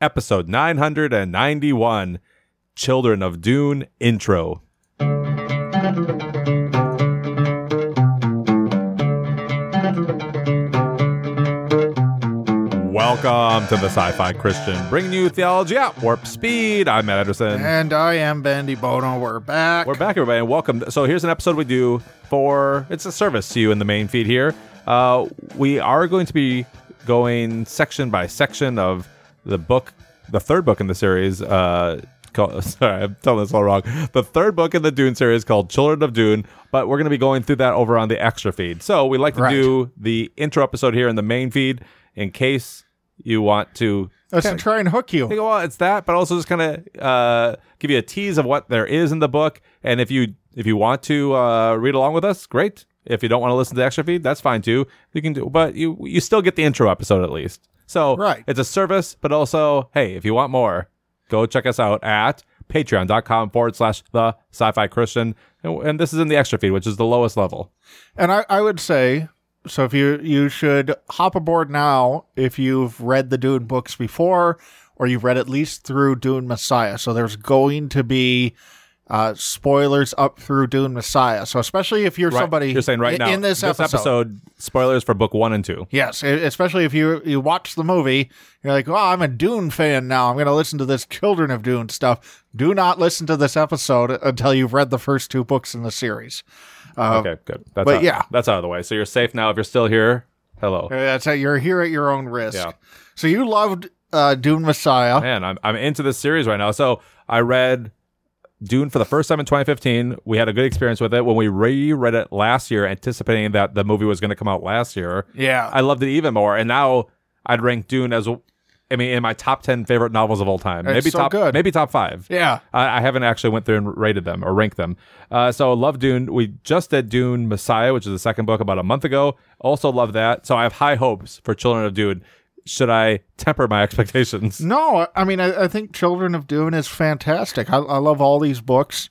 episode 991 Children of Dune intro. Welcome to the Sci Fi Christian, bringing you theology at warp speed. I'm Matt Anderson. And I am Ben De Bono. We're back. We're back, everybody, and welcome. So here's an episode we do for it's a service to you in the main feed here. Uh, we are going to be going section by section of the book, the third book in the series. Uh, called, sorry, I'm telling this all wrong. The third book in the Dune series called Children of Dune, but we're going to be going through that over on the extra feed. So we like to Right. do the intro episode here in the main feed in case you want to Let's try and hook you. think, well, it's that, but also just kind of uh, give you a tease of what there is in the book. And if you if you want to uh, read along with us, great. If you don't want to listen to the extra feed, that's fine too. You can do, but you you still get the intro episode at least. So Right. it's a service, but also, hey, if you want more, go check us out at patreon.com forward slash the sci-fi Christian. And, and this is in the extra feed, which is the lowest level. And I, I would say so. If you you should hop aboard now if you've read the Dune books before, or you've read at least through Dune Messiah. So there's going to be uh, spoilers up through Dune Messiah. So especially if you're Right. somebody You're saying right in, now in this, episode, spoilers for book one and two. Yes, especially if you you watch the movie, you're like, "Oh, I'm a Dune fan now. I'm going to listen to this Children of Dune stuff." Do not listen to this episode until you've read the first two books in the series. Uh, Okay, good. That's but out, yeah. that's out of the way. So you're safe now. If you're still here, hello. That's how you're here at your own risk. Yeah. So you loved uh, Dune Messiah. Man, I'm I'm into this series right now. So I read Dune for the first time in 2015. We had a good experience with it when we reread it last year, anticipating that the movie was going to come out last year. Yeah. I loved it even more, and now I'd rank Dune as, I mean, in my top 10 favorite novels of all time. It's maybe so top, good. maybe top five. yeah. I, I haven't actually went through and rated them or ranked them. Uh, so love Dune. We just did Dune Messiah, which is the second book about a month ago. Also love that. So I have high hopes for Children of Dune. Should I temper my expectations? No, I mean, I, I think Children of Dune is fantastic. I, I love all these books.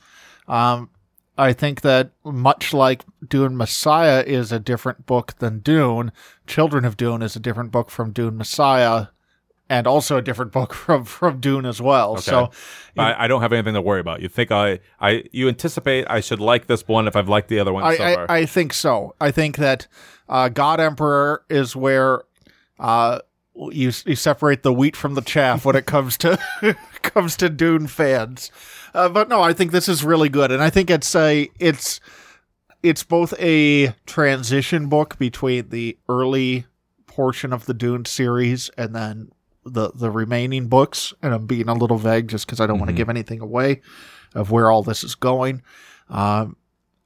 Um, I think that much like Dune Messiah is a different book than Dune, Children of Dune is a different book from Dune Messiah, and also a different book from from Dune as well. So, I, I don't have anything to worry about. You think I, I, you anticipate I should like this one if I've liked the other one I, so far? I, I think so. I think that uh, God Emperor is where uh, you you separate the wheat from the chaff when it comes to comes to Dune fans. Uh, but no, I think this is really good, and I think it's a it's it's both a transition book between the early portion of the Dune series and then the the remaining books. And I'm being a little vague just because I don't want to give anything away of where all this is going. Um,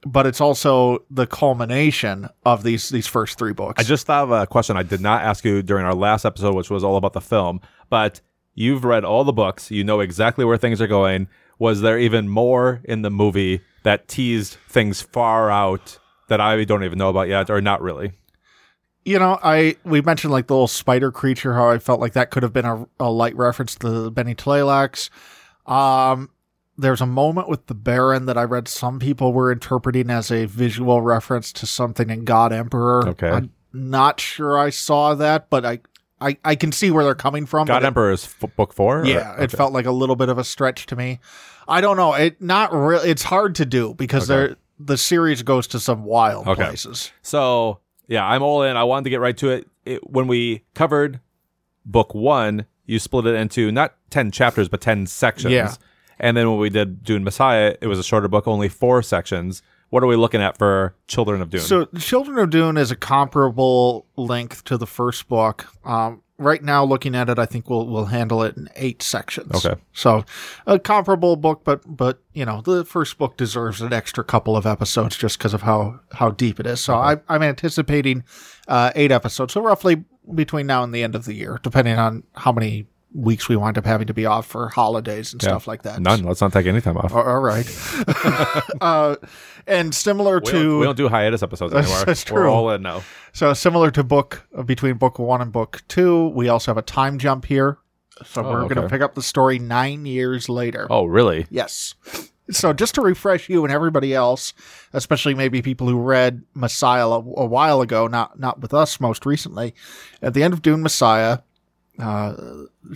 but it's also the culmination of these these first three books. I just thought of a question I did not ask you during our last episode, which was all about the film. But you've read all the books. You know exactly where things are going. Was there even more in the movie that teased things far out that I don't even know about yet, or not really? you know, I we mentioned like the little spider creature. How I felt like that could have been a, a light reference to the Bene Tleilax. Um, there's a moment with the Baron that I read some people were interpreting as a visual reference to something in God Emperor. Okay. I'm not sure I saw that, but I I, I can see where they're coming from. God Emperor is f- book four. Yeah, it felt like a little bit of a stretch to me. I don't know. It not really. It's hard to do because Okay. the series goes to some wild Okay. places. So yeah, I'm all in. I wanted to get right to it. it. When we covered book one, you split it into not ten chapters but ten sections. Yeah. And then when we did Dune Messiah, it was a shorter book, only four sections. What are we looking at for Children of Dune? So, Children of Dune is a comparable length to the first book. Um, right now, looking at it, I think we'll we'll handle it in eight sections. Okay. So, a comparable book, but but you know, the first book deserves an extra couple of episodes just because of how how deep it is. So, I, I'm anticipating uh, eight episodes. So, roughly between now and the end of the year, depending on how many weeks we wind up having to be off for holidays and stuff like that. None. Let's not take any time off. All right. uh, and similar we, to don't, we don't do hiatus episodes anymore. that's We're true. all in now. So similar to book uh, between book one and book two, we also have a time jump here. So Oh, we're going to pick up the story nine years later. Oh, really? Yes. So just to refresh you and everybody else, especially maybe people who read Messiah a, a while ago, not not with us most recently, at the end of Dune Messiah, uh,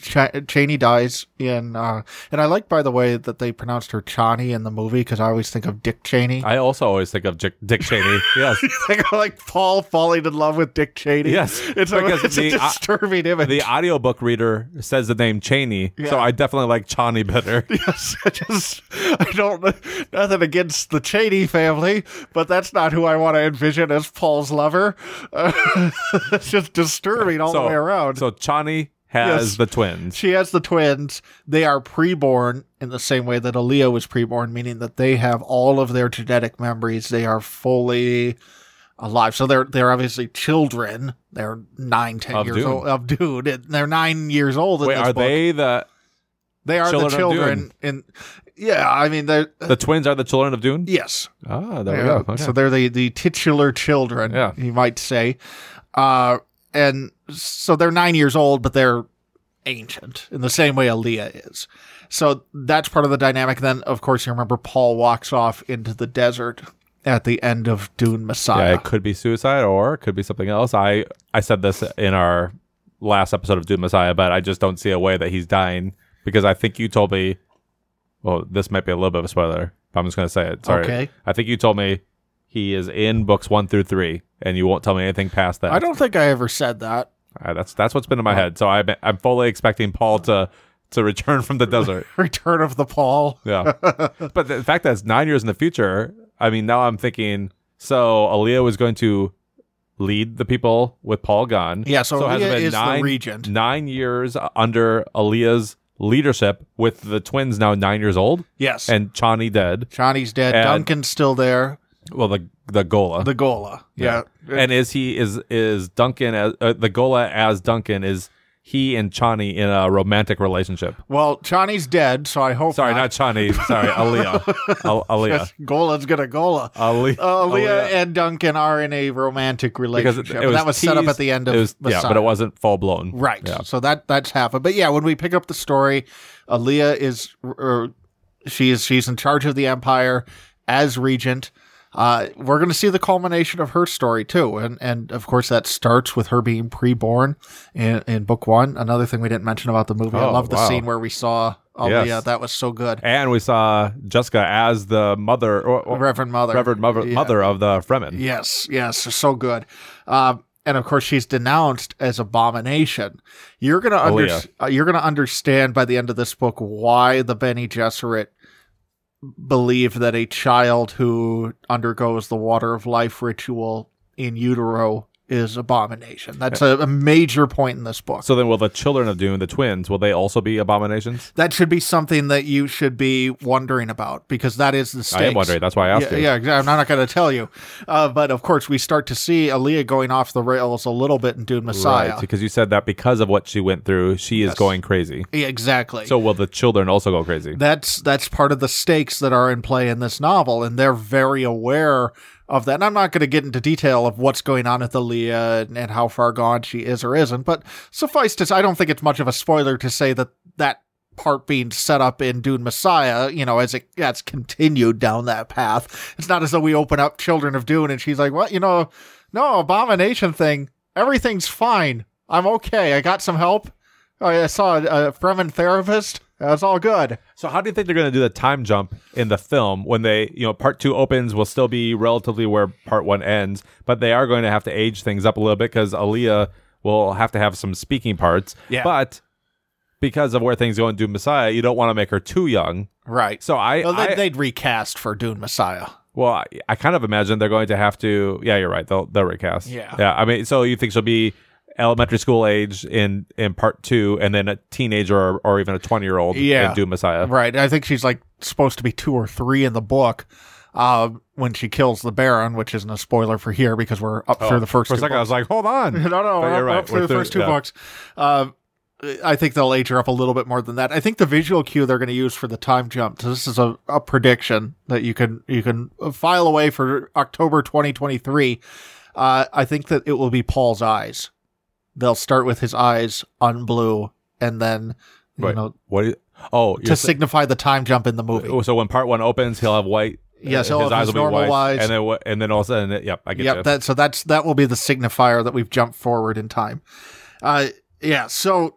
Ch- Cheney dies in, uh, and I like, by the way, that they pronounced her Chani in the movie because I always think of Dick Cheney. I also always think of Dick, Dick Cheney. Yes. think of like Paul falling in love with Dick Cheney. Yes, it's a, because it's a the- uh, disturbing image. The audiobook reader says the name Cheney, so I definitely like Chani better. Yes, I just I don't nothing against the Cheney family, but that's not who I want to envision as Paul's lover. Uh, it's just disturbing all so, the way around. So Chani has Yes. the twins. she has the twins. They are preborn in the same way that Alia was preborn, meaning that they have all of their genetic memories. They are fully alive. So they're they're obviously children. They're nine, ten Of years Dune. old of Dude. They're nine years old. Wait, this are book. they the They are children the children. In yeah, I mean they're the twins are the children of Dune? yes. Ah, there we go. Okay. So they're the, the titular children, Yeah. you might say. Uh, and so they're nine years old, but they're ancient in the same way Alia is. So that's part of the dynamic. Then, of course, you remember Paul walks off into the desert at the end of Dune Messiah. yeah, it could be suicide or it could be something else. I I said this in our last episode of Dune Messiah, but I just don't see a way that he's dying because I think you told me. Well, this might be a little bit of a spoiler, but I'm just going to say it. Sorry. Okay. I think you told me he is in books one through three, and you won't tell me anything past that. I don't think I ever said that. Uh, that's that's what's been in my head. So I'm I'm fully expecting Paul to to return from the desert. Return of the Paul. Yeah. but the fact that it's nine years in the future, I mean, now I'm thinking, so Alia was going to lead the people with Paul gone. Yeah, so has it Alia been is the nine, regent. Nine years under Alia's leadership with the twins now nine years old Yes. and Chani dead. Johnny's dead. And- Duncan's still there. Well, the the Ghola. The Ghola. Yeah. And is he is is Duncan as uh, the Ghola as Duncan is he and Chani in a romantic relationship? well, Johnny's dead, so I hope Sorry, not Chani. Sorry, Alia. Al- Alia. Ghola's gonna Ghola. Alia. Uh, Alia and Duncan are in a romantic because relationship. it, it and was that was set up at the end of was, yeah, but it wasn't full blown. right. Yeah. So that that's happened. But yeah, when we pick up the story, Alia is er, she is she's in charge of the empire as regent. Uh, we're going to see the culmination of her story too, and and of course that starts with her being preborn in, in book one. Another thing we didn't mention about the movie, I Oh, love the wow. scene where we saw Alia. Yes. That was so good. And we saw Jessica as the mother, or, or Reverend Mother, Reverend mother, Yeah. mother of the Fremen. Yes, yes, so good. Um, and of course, she's denounced as abomination. You're gonna under- Alia. uh, you're gonna understand by the end of this book why the Bene Gesserit believe that a child who undergoes the water of life ritual in utero is abomination. That's a, a major point in this book. So then, will the children of Dune, the twins, will they also be abominations? that should be something that you should be wondering about because that is the stakes. I am wondering. That's why I asked yeah, you. yeah. I'm not going to tell you. Uh, but of course, we start to see Alia going off the rails a little bit in Dune Messiah. Right, because you said that because of what she went through, she is going crazy. Yeah, exactly. So will the children also go crazy? that's that's part of the stakes that are in play in this novel, and they're very aware of that. And I'm not going to get into detail of what's going on with Alia and, how far gone she is or isn't, but suffice to say, I don't think it's much of a spoiler to say that that part being set up in Dune Messiah, you know, as it gets continued down that path. It's not as though we open up Children of Dune and she's like, "What? You know, no abomination thing. Everything's fine. I'm okay. I got some help. I saw a, a Fremen therapist. That's all good." So how do you think they're going to do the time jump in the film when they, you know, part two opens will still be relatively where part one ends, but they are going to have to age things up a little bit because Alia will have to have some speaking parts. Yeah. But because of where things go in Dune Messiah, you don't want to make her too young. Right. So I, Well, they'd, I they'd recast for Dune Messiah. well, I, I kind of imagine they're going to have to. Yeah, you're right. They'll they'll recast. Yeah. yeah. I mean, so you think she'll be elementary school age in in part two, and then a teenager or, or even a twenty year old Yeah. in Dune Messiah. Right. I think she's like supposed to be two or three in the book uh, when she kills the Baron, which isn't a spoiler for here because we're up through the first For a second, I was like, hold on. no, no, we're up, right. up through We're the first two yeah. books. Uh, I think they'll age her up a little bit more than that. I think the visual cue they're going to use for the time jump. So this is a, a prediction that you can you can file away for October 2023. Uh, I think that it will be Paul's eyes. They'll start with his eyes unblue, and then you Wait, know what? You, oh, to sa- signify the time jump in the movie. so when part one opens, he'll have white. Yes, uh, have his will be white, eyes. and then and then all of a sudden, yep, I get yep you. that so that's that will be the signifier that we've jumped forward in time uh yeah so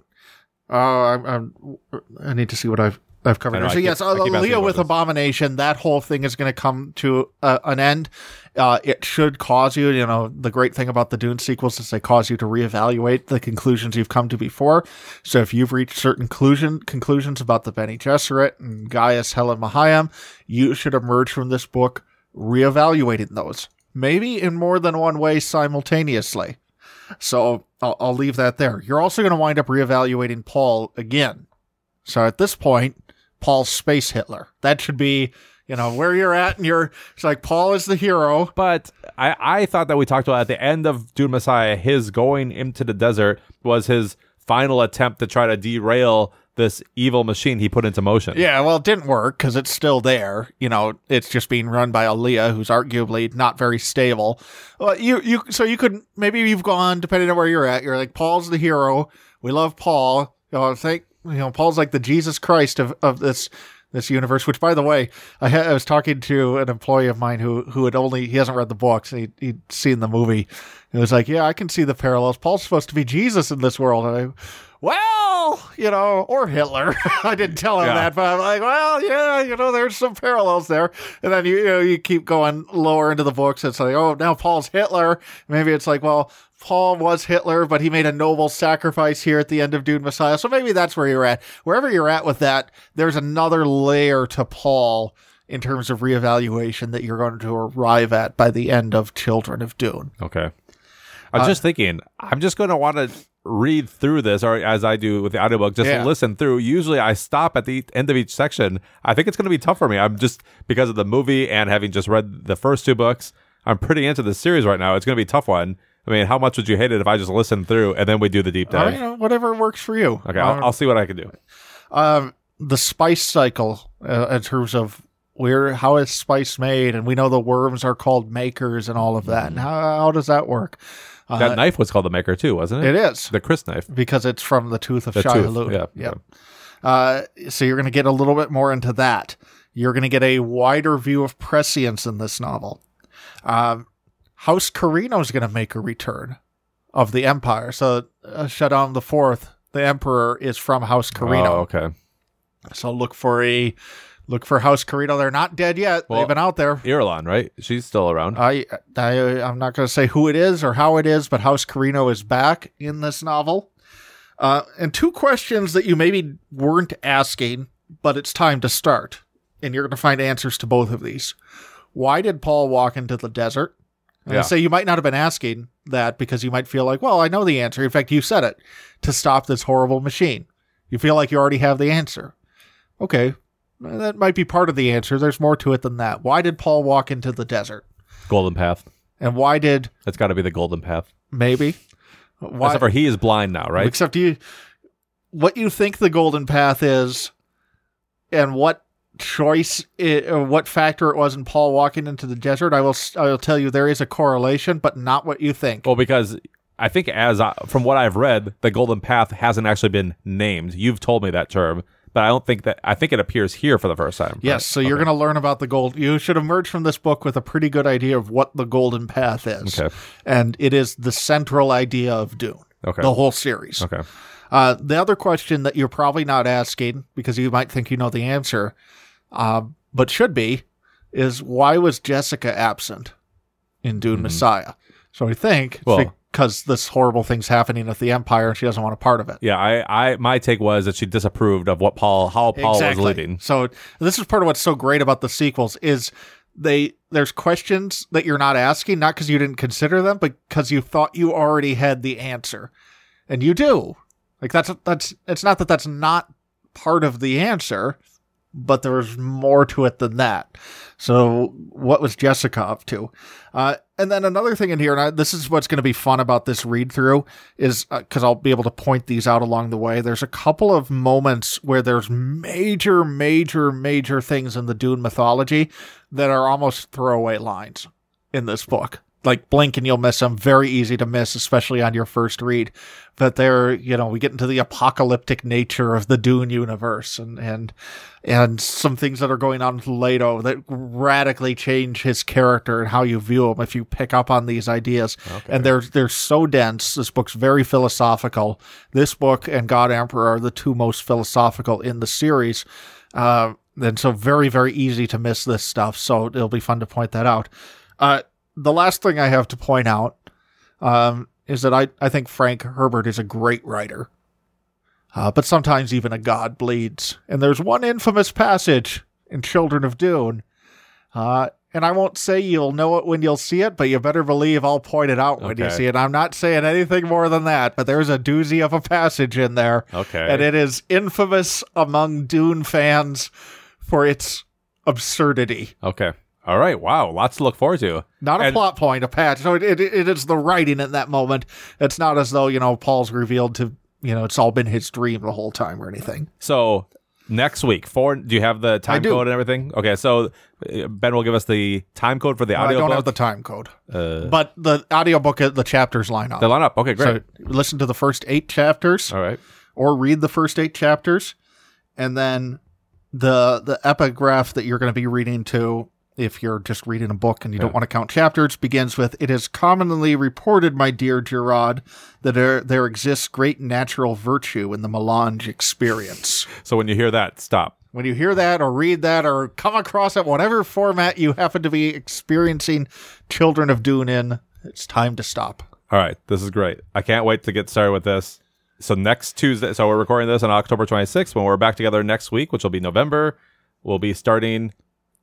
Uh, I'm, I'm, I need to see what I've I've covered. Know. So I yes, keep asking Leah with this. Abomination. That whole thing is going to come to uh, an end. Uh, it should cause you. You know, the great thing about the Dune sequels is they cause you to reevaluate the conclusions you've come to before. So if you've reached certain conclusion conclusions about the Bene Gesserit and Gaius Helen Mohiam, you should emerge from this book reevaluating those. Maybe in more than one way simultaneously. So I'll, I'll leave that there. You're also going to wind up reevaluating Paul again. So at this point, Paul's space Hitler. That should be, you know, where you're at, and you're. It's like Paul is the hero. But I, I thought that we talked about at the end of Dune Messiah, his going into the desert was his final attempt to try to derail this evil machine he put into motion. Yeah, well, it didn't work because it's still there. You know, it's just being run by Alia, who's arguably not very stable. Well, you you so you could maybe you've gone depending on where you're at. You're like Paul's the hero. We love Paul. You know, think you know Paul's like the Jesus Christ of of this this universe. Which, by the way, I, ha- I was talking to an employee of mine who who had only he hasn't read the books. He he'd seen the movie. It was like, yeah, I can see the parallels. Paul's supposed to be Jesus in this world, I. Well, you know, or Hitler. I didn't tell him Yeah. that, but I'm like, well, yeah, you know, there's some parallels there. And then you, you know, you keep going lower into the books. It's like, oh, now Paul's Hitler. Maybe it's like, well, Paul was Hitler, but he made a noble sacrifice here at the end of Dune Messiah. So maybe that's where you're at. Wherever you're at with that, there's another layer to Paul in terms of reevaluation that you're going to arrive at by the end of Children of Dune. Okay. I was Uh, just thinking, I'm just going to want to read through this, or as I do with the audiobook, just Yeah. listen through. Usually I stop at the end of each section. I think it's going to be tough for me. I'm just, because of the movie and having just read the first two books, I'm pretty into this series right now. It's going to be a tough one. I mean, how much would you hate it if I just listened through and then we do the deep Uh, dive? you know, whatever works for you. Okay, Uh, I'll, I'll see what I can do. um, the spice cycle uh, in terms of where how is spice made, and we know the worms are called makers and all of that. And how, how does that work? Uh, That knife was called the Maker too, wasn't it? it is The crysknife. because it's from the tooth of The Shia tooth, LaBeouf. yeah, Yep. Uh, so you're going to get a little bit more into that. You're going to get a wider view of prescience in this novel. Um, House Corrino is going to make a return of the Empire. So uh, Shaddam the Fourth, the Emperor, is from House Corrino. Oh, okay. So look for a look for House Corrino. They're not dead yet. Well- They've been out there. Irulan, right? She's still around. I, I I'm not going to say who it is or how it is, but House Corrino is back in this novel. Uh, and two questions that you maybe weren't asking, but it's time to start, and you're going to find answers to both of these. Why did Paul walk into the desert? And Yeah. I say you might not have been asking that because you might feel like, well, I know the answer. In fact, you said it to stop this horrible machine. You feel like you already have the answer. Okay, that might be part of the answer. There's more to it than that. Why did Paul walk into the desert? Golden Path. And why did It's got to be the Golden Path. maybe? Why, Except for he is blind now, right? Except you, what you think the golden path is, and what choice, it, or what factor it was in Paul walking into the desert. I will, s- I will tell you there is a correlation, but not what you think. Well, because I think as I, from what I've read, the Golden Path hasn't actually been named. You've told me that term, but I don't think that. I think it appears here for the first time. Yes, so you're going to learn about the gold. You should emerge from this book with a pretty good idea of what the golden path is, Okay. and it is the central idea of Dune, Okay. the whole series. Okay. Uh, the other question that you're probably not asking because you might think you know the answer, uh, but should be, is why was Jessica absent in Dune Messiah? So I think Mm-hmm. Well- because this horrible thing's happening at the Empire and she doesn't want a part of it. Yeah, I, I, my take was that she disapproved of what Paul, how Paul was leaving. So this is part of what's so great about the sequels is they there's questions that you're not asking not because you didn't consider them, but because you thought you already had the answer, and you do. Like that's that's it's not that that's not part of the answer, but there's more to it than that. So what was Jessica up to? Uh, and then another thing in here, and I, this is what's going to be fun about this read through, is because I'll be able to point these out along the way. There's a couple of moments where there's major, major, major things in the Dune mythology that are almost throwaway lines in this book. Like blink and you'll miss them. Very easy to miss, especially on your first read. But they're, you know, we get into the apocalyptic nature of the Dune universe and, and, and some things that are going on with Leto that radically change his character and how you view him if you pick up on these ideas. And they're, they're so dense. This book's very philosophical. This book and God Emperor are the two most philosophical in the series. Uh, and so very, very easy to miss this stuff. So it'll be fun to point that out. Uh, the last thing I have to point out um, is that I, I think Frank Herbert is a great writer. Uh, but sometimes even a god bleeds. And there's one infamous passage in Children of Dune. Uh, and I won't say you'll know it when you'll see it, but you better believe I'll point it out when you see it. I'm not saying anything more than that, but there's a doozy of a passage in there. Okay. And it is infamous among Dune fans for its absurdity. Okay. All right. Wow. Lots to look forward to. Not a And- plot point, a patch. So it, it, it is the writing in that moment. It's not as though, you know, Paul's revealed to, you know, it's all been his dream the whole time or anything. So next week, for do you have the time code and everything? Okay. So uh, Ben will give us the time code for the audio. I don't have the time code. Uh, But the audiobook, uh, the chapters line up. the line up. Okay. Great. So listen to the first eight chapters All right. or read the first eight chapters. And then the the epigraph that you're going to be reading to if you're just reading a book and you don't want to count chapters begins with it is commonly reported my dear gerard that there, there exists great natural virtue in the melange experience So when you hear that, stop. when you hear that or read that or come across it whatever format you happen to be experiencing children of dune in it's time to stop All right. This is great. I can't wait to get started with this. So next Tuesday, so we're recording this on October 26th. When we're back together next week, which will be November, we'll be starting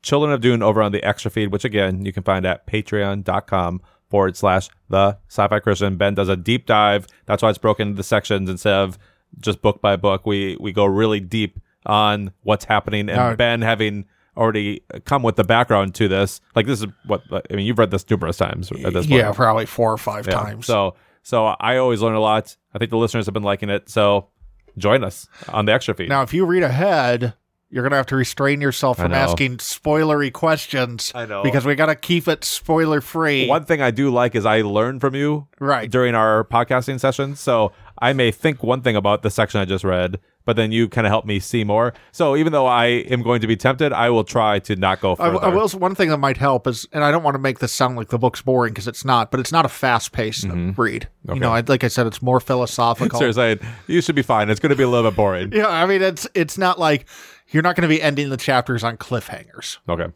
Children of Dune over on the extra feed, which again, you can find at patreon.com forward slash the sci-fi Christian. Ben does a deep dive. That's why it's broken into sections instead of just book by book. We, we go really deep on what's happening and Now- Ben having already come with the background to this. Like this is what, I mean, you've read this numerous times at this point. yeah probably four or five Yeah. times So so I always learn a lot. I think the listeners have been liking it. So join us on the extra feed. Now, if you read ahead, you're going to have to restrain yourself from asking spoilery questions. I know. Because we got to keep it spoiler free. One thing I do like is I learn from you Right. during our podcasting sessions. So I may think one thing about the section I just read, but then you kind of help me see more. So even though I am going to be tempted, I will try to not go further. I will. One thing that might help is, and I don't want to make this sound like the book's boring because it's not, but it's not a fast paced mm-hmm. read. You know, I, like I said, it's more philosophical. Seriously, you should be fine. It's going to be a little bit boring. Yeah, I mean, it's it's not like you're not going to be ending the chapters on cliffhangers. Okay.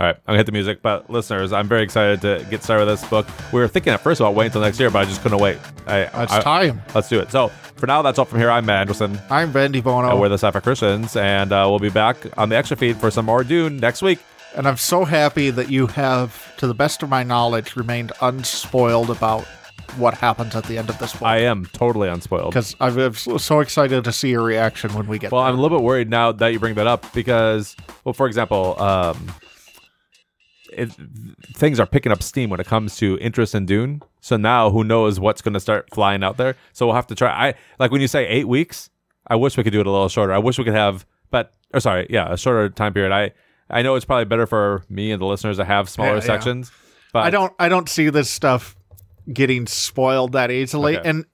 All right, I'm gonna hit the music. But listeners, I'm very excited to get started with this book. We were thinking at first about waiting until next year, but I just couldn't wait. I, It's I- time. Let's do it. So for now, that's all from here. I'm Matt Anderson. I'm Ben De Bono, Uh, we're the Sci-Fi Christians, and uh, we'll be back on the extra feed for some more Dune next week. and I'm so happy that you have, to the best of my knowledge, remained unspoiled about what happens at the end of this book. I am totally unspoiled. because I'm so excited to see your reaction when we get Well, there. I'm a little bit worried now that you bring that up because, well, for example, um, it, things are picking up steam when it comes to interest in Dune. So now, who knows what's going to start flying out there? So we'll have to try. I like when you say eight weeks. I wish we could do it a little shorter. I wish we could have, but or sorry, yeah, a shorter time period. I I know it's probably better for me and the listeners to have smaller Yeah, yeah. sections. But I don't I don't see this stuff getting spoiled that easily. Okay. And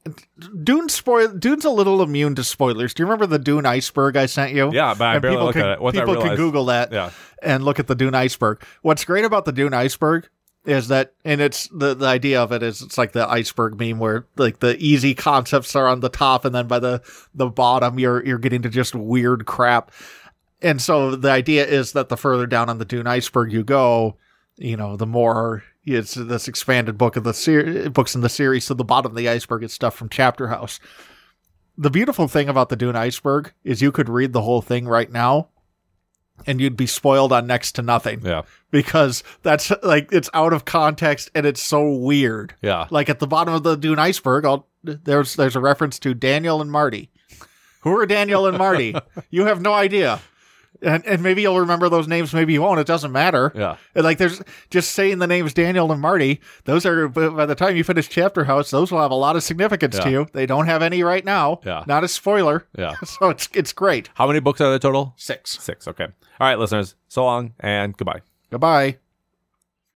Dune spoil Dune's a little immune to spoilers. Do you remember the Dune iceberg I sent you? Yeah, but I And barely people looked can, at it. Once people can Google that Yeah. and look at the Dune iceberg. What's great about the Dune iceberg is that and it's the the idea of it is it's like the iceberg meme where like the easy concepts are on the top and then by the the bottom you're you're getting to just weird crap. And so the idea is that the further down on the Dune iceberg you go, you know, the more it's this expanded book of the ser- books in the series. So the bottom of the iceberg is stuff from Chapter House. The beautiful thing about the Dune iceberg is you could read the whole thing right now, and you'd be spoiled on next to nothing Yeah. because that's like it's out of context and it's so weird. Yeah. Like at the bottom of the Dune iceberg, I'll, there's there's a reference to Daniel and Marty. Who are Daniel and Marty? you have no idea. And, and maybe you'll remember those names, maybe you won't. It doesn't matter. Yeah. And, Like there's just saying the names Daniel and Marty. Those are by the time you finish Chapter House, those will have a lot of significance to you. They don't have any right now. Yeah. Not a spoiler. Yeah. So it's it's great. How many books are there total? Six. Six. Okay. All right, listeners. So long and goodbye. Goodbye.